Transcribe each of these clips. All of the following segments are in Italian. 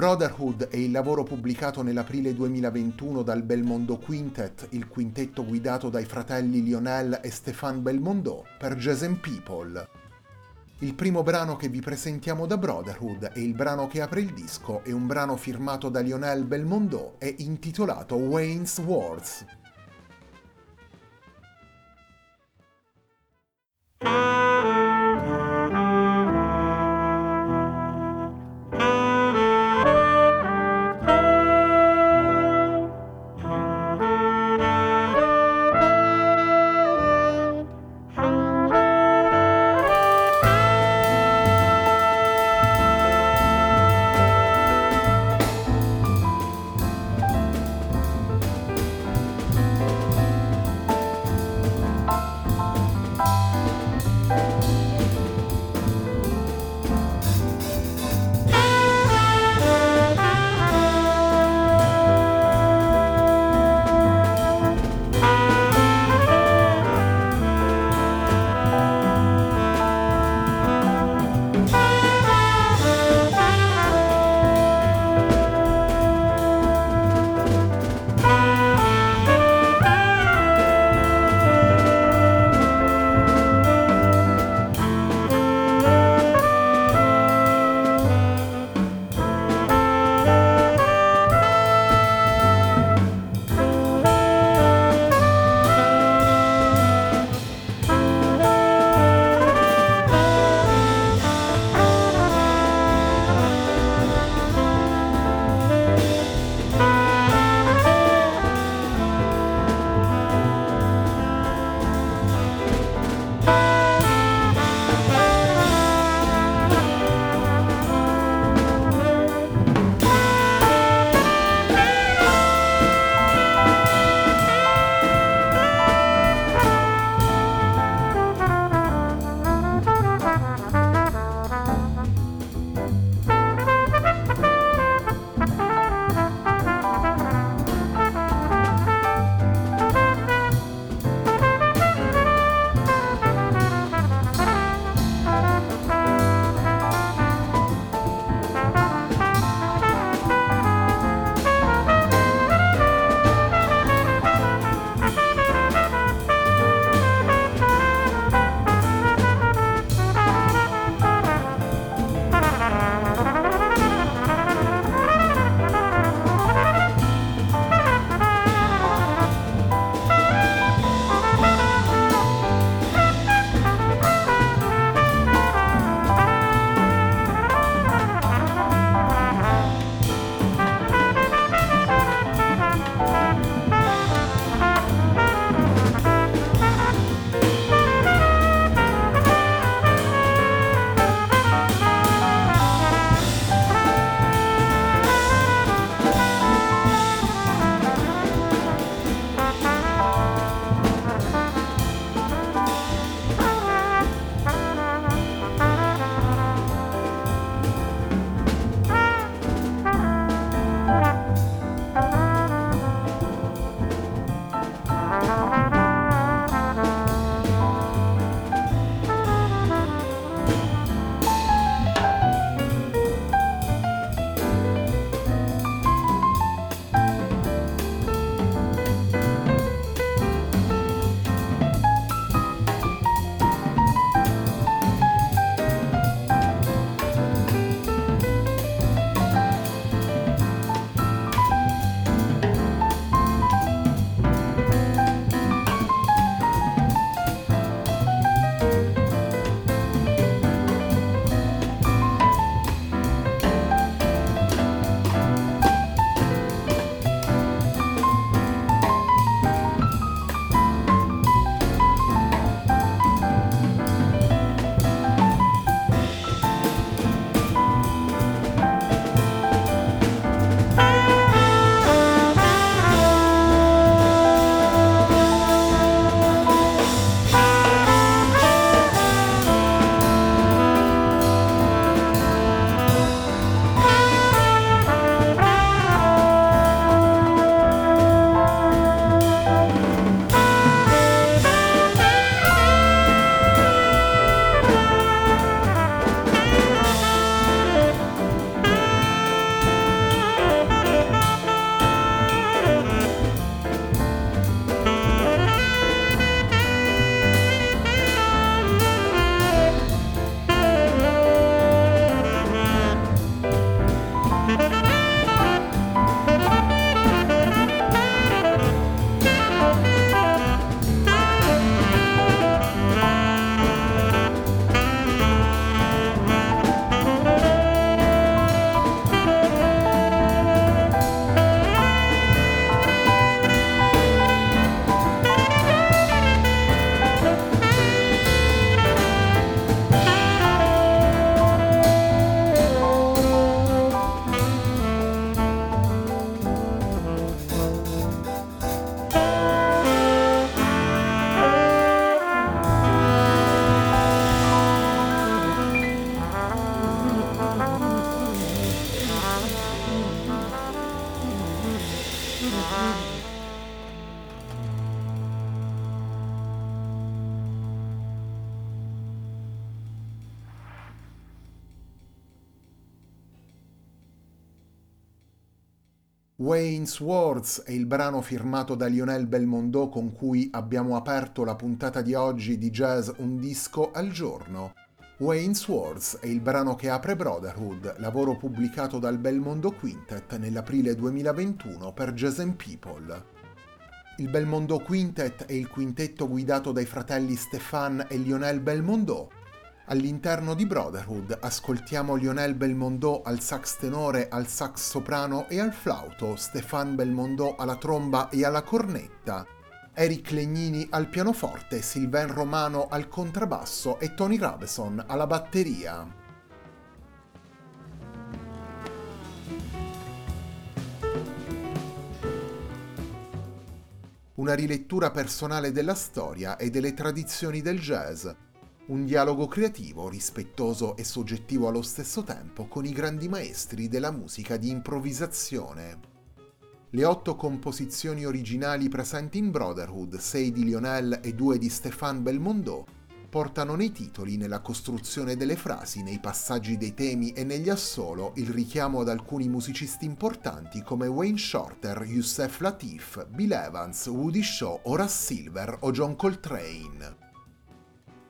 Brotherhood è il lavoro pubblicato nell'aprile 2021 dal Belmondo Quintet, il quintetto guidato dai fratelli Lionel e Stéphane Belmondo, per Jazz and People. Il primo brano che vi presentiamo da Brotherhood e il brano che apre il disco è un brano firmato da Lionel Belmondo e intitolato Wayne's Words. Wayne's Words è il brano firmato da Lionel Belmondo con cui abbiamo aperto la puntata di oggi di Jazz Un disco al giorno. Wayne's Words è il brano che apre Brotherhood, lavoro pubblicato dal Belmondo Quintet nell'aprile 2021 per Jazz and People. Il Belmondo Quintet è il quintetto guidato dai fratelli Stéphane e Lionel Belmondo, All'interno di Brotherhood ascoltiamo Lionel Belmondo al sax tenore, al sax soprano e al flauto, Stéphane Belmondo alla tromba e alla cornetta, Eric Legnini al pianoforte, Sylvain Romano al contrabbasso e Tony Rabeson alla batteria. Una rilettura personale della storia e delle tradizioni del jazz, un dialogo creativo, rispettoso e soggettivo allo stesso tempo con i grandi maestri della musica di improvvisazione. Le otto composizioni originali presenti in Brotherhood, sei di Lionel e due di Stéphane Belmondo, portano nei titoli, nella costruzione delle frasi, nei passaggi dei temi e negli assolo il richiamo ad alcuni musicisti importanti come Wayne Shorter, Youssef Latif, Bill Evans, Woody Shaw, Horace Silver o John Coltrane.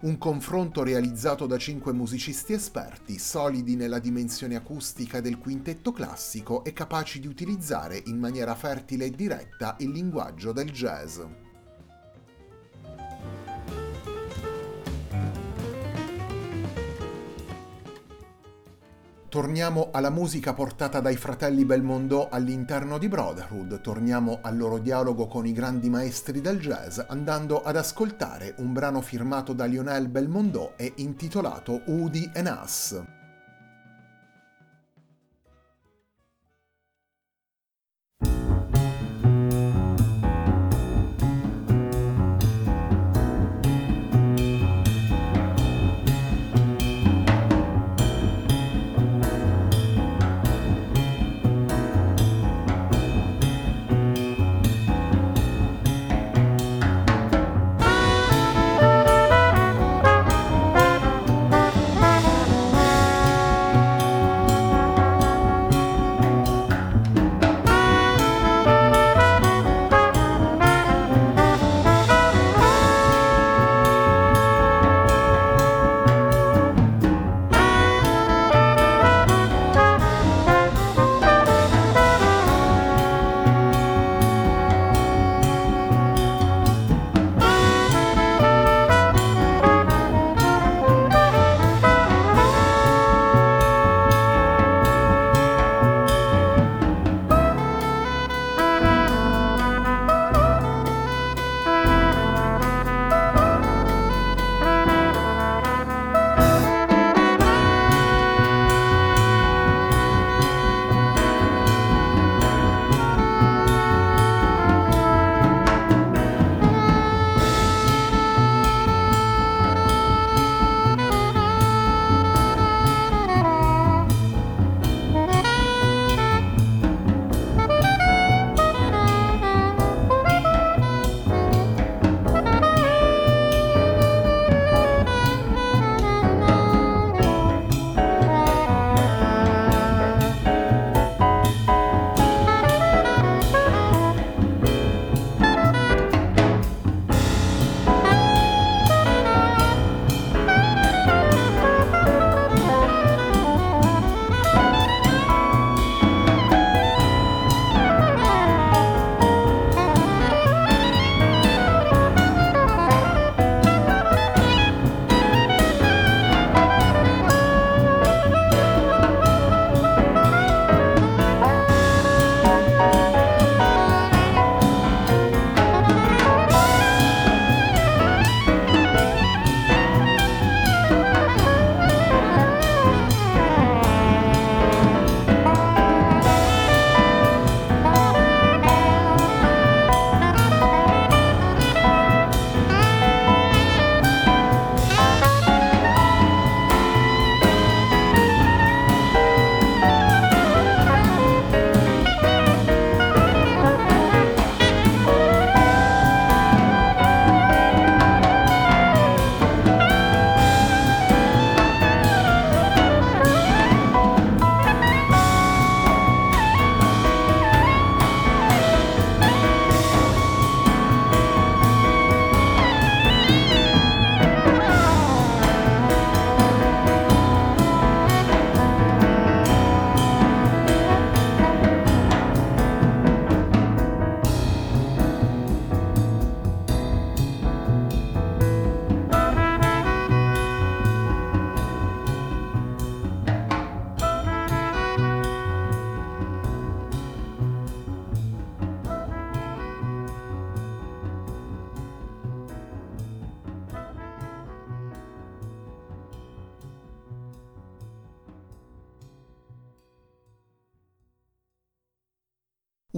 Un confronto realizzato da cinque musicisti esperti, solidi nella dimensione acustica del quintetto classico e capaci di utilizzare in maniera fertile e diretta il linguaggio del jazz. Torniamo alla musica portata dai fratelli Belmondo all'interno di Brotherhood, torniamo al loro dialogo con i grandi maestri del jazz andando ad ascoltare un brano firmato da Lionel Belmondo e intitolato Udi and Us.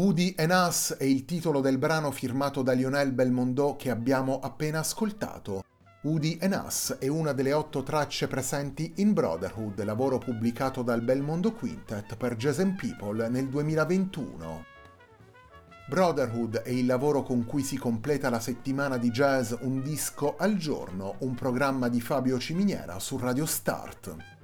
Udi and Us è il titolo del brano firmato da Lionel Belmondo che abbiamo appena ascoltato. Udi and Us è una delle otto tracce presenti in Brotherhood, lavoro pubblicato dal Belmondo Quintet per Jazz and People nel 2021. Brotherhood è il lavoro con cui si completa la settimana di jazz Un disco al giorno, un programma di Fabio Ciminiera su Radio Start.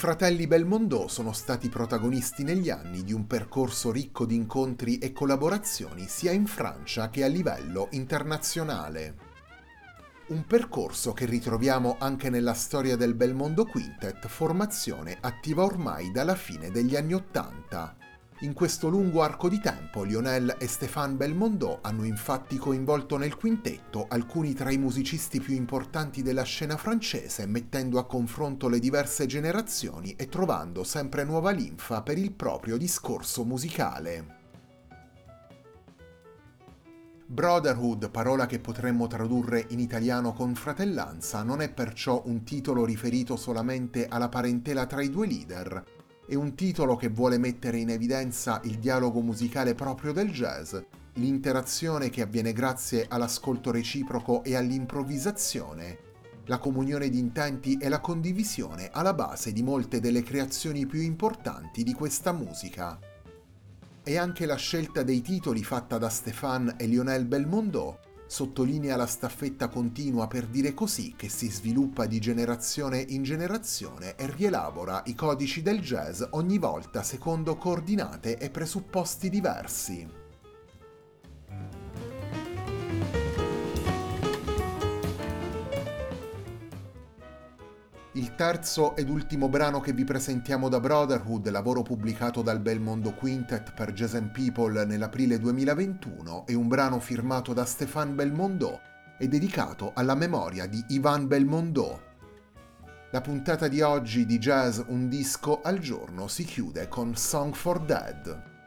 Fratelli Belmondo sono stati protagonisti negli anni di un percorso ricco di incontri e collaborazioni sia in Francia che a livello internazionale. Un percorso che ritroviamo anche nella storia del Belmondo Quintet, formazione attiva ormai dalla fine degli anni Ottanta. In questo lungo arco di tempo Lionel e Stéphane Belmondo hanno infatti coinvolto nel quintetto alcuni tra i musicisti più importanti della scena francese, mettendo a confronto le diverse generazioni e trovando sempre nuova linfa per il proprio discorso musicale. Brotherhood, parola che potremmo tradurre in italiano con fratellanza, non è perciò un titolo riferito solamente alla parentela tra i due leader, è un titolo che vuole mettere in evidenza il dialogo musicale proprio del jazz, l'interazione che avviene grazie all'ascolto reciproco e all'improvvisazione, la comunione di intenti e la condivisione alla base di molte delle creazioni più importanti di questa musica. E anche la scelta dei titoli fatta da Stéphane e Lionel Belmondo sottolinea la staffetta continua per dire così che si sviluppa di generazione in generazione e rielabora i codici del jazz ogni volta secondo coordinate e presupposti diversi. Il terzo ed ultimo brano che vi presentiamo da Brotherhood, lavoro pubblicato dal Belmondo Quintet per and People nell'aprile 2021, è un brano firmato da Stéphane Belmondo e dedicato alla memoria di Ivan Belmondo. La puntata di oggi di Jazz Un disco al giorno si chiude con Song for Dead.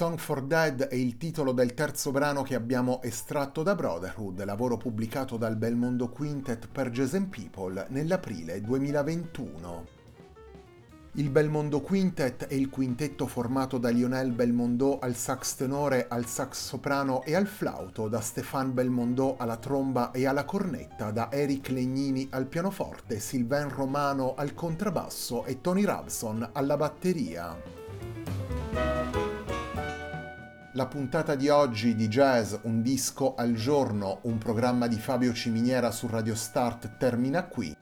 Song for Dead è il titolo del terzo brano che abbiamo estratto da Brotherhood, lavoro pubblicato dal Belmondo Quintet per Jason People nell'aprile 2021. Il Belmondo Quintet è il quintetto formato da Lionel Belmondo al sax tenore, al sax soprano e al flauto, da Stéphane Belmondo alla tromba e alla cornetta, da Eric Legnini al pianoforte, Sylvain Romano al contrabbasso e Tony Rabson alla batteria. La puntata di oggi di Jazz Un disco al giorno, un programma di Fabio Ciminiera su Radio Start termina qui.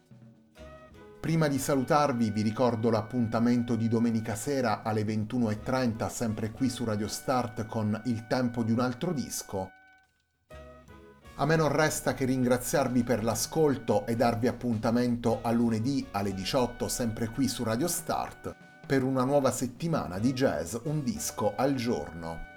Prima di salutarvi vi ricordo l'appuntamento di domenica sera alle 21.30 sempre qui su Radio Start con Il tempo di un altro disco. A me non resta che ringraziarvi per l'ascolto e darvi appuntamento a lunedì alle 18 sempre qui su Radio Start per una nuova settimana di jazz un disco al giorno.